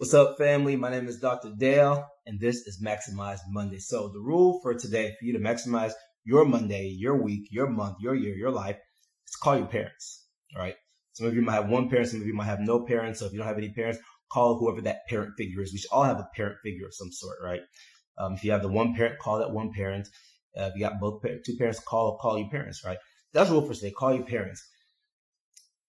What's up, family? My name is Dr. Dale, and this is Maximize Monday. So, the rule for today for you to maximize your Monday, your week, your month, your year, your life is call your parents. All right. Some of you might have one parent, some of you might have no parents. So, if you don't have any parents, call whoever that parent figure is. We should all have a parent figure of some sort, right? Um, if you have the one parent, call that one parent. Uh, if you got both two parents, call call your parents, right? That's the rule for today. Call your parents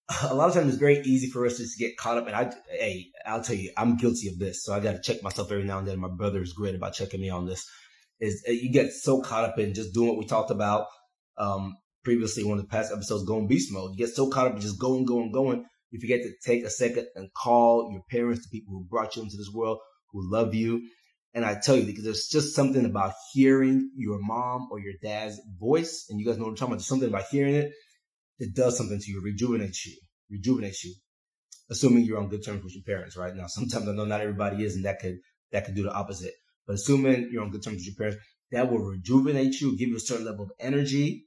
a lot of times it's very easy for us to get caught up. And I, hey, I'll tell you, I'm guilty of this. So I got to check myself every now and then. My brother is great about checking me on this. Is uh, you get so caught up in just doing what we talked about um, previously, one of the past episodes, going beast mode. You get so caught up in just going, going, going. You forget to take a second and call your parents, the people who brought you into this world, who love you. And I tell you, because there's just something about hearing your mom or your dad's voice, and you guys know what I'm talking about. There's something about hearing it it does something to you, rejuvenates you, rejuvenates you. Assuming you're on good terms with your parents, right? Now, sometimes I know not everybody is, and that could that could do the opposite. But assuming you're on good terms with your parents, that will rejuvenate you, give you a certain level of energy,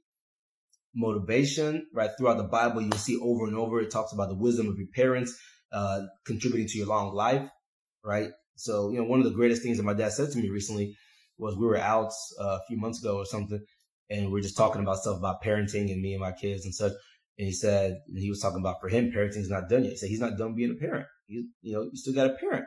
motivation, right? Throughout the Bible, you'll see over and over it talks about the wisdom of your parents uh, contributing to your long life, right? So, you know, one of the greatest things that my dad said to me recently was we were out uh, a few months ago or something, and we are just talking about stuff about parenting and me and my kids and such. And he said, and he was talking about for him, parenting is not done yet. He said he's not done being a parent. He's, you know, you still got a parent,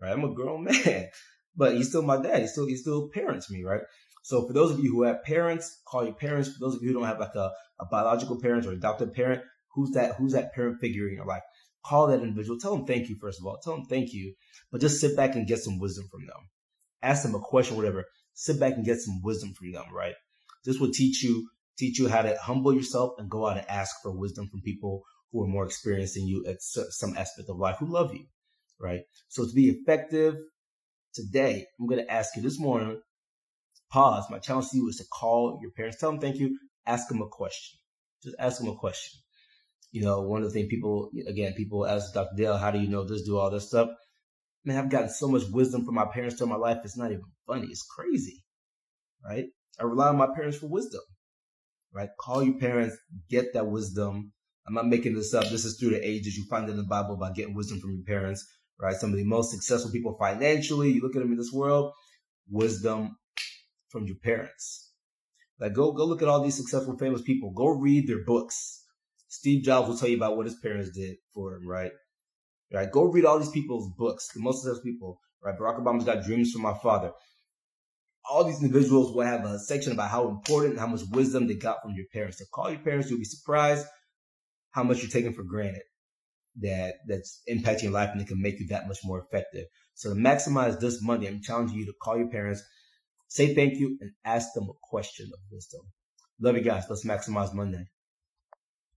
right? I'm a grown man, but he's still my dad. He still, he still parents me, right? So for those of you who have parents, call your parents. For those of you who don't have like a, a biological parent or adopted parent, who's that, who's that parent figure in your life? Call that individual. Tell them thank you, first of all. Tell them thank you, but just sit back and get some wisdom from them. Ask them a question, whatever. Sit back and get some wisdom from them, right? This will teach you teach you how to humble yourself and go out and ask for wisdom from people who are more experienced than you at some aspect of life who love you, right? So to be effective today, I'm going to ask you this morning, pause. My challenge to you is to call your parents, tell them thank you, ask them a question. Just ask them a question. You know, one of the things people, again, people ask Dr. Dale, how do you know this, do all this stuff? Man, I've gotten so much wisdom from my parents through my life. It's not even funny. It's crazy, right? I rely on my parents for wisdom, right? Call your parents, get that wisdom. I'm not making this up. This is through the ages. You find it in the Bible about getting wisdom from your parents, right? Some of the most successful people financially, you look at them in this world, wisdom from your parents. Like go, go look at all these successful, famous people. Go read their books. Steve Jobs will tell you about what his parents did for him, right? Right. Go read all these people's books, the most successful people, right? Barack Obama's got dreams from my father all these individuals will have a section about how important and how much wisdom they got from your parents. So call your parents. You'll be surprised how much you're taking for granted that that's impacting your life and it can make you that much more effective. So to maximize this Monday, I'm challenging you to call your parents, say thank you, and ask them a question of wisdom. Love you guys. Let's maximize Monday.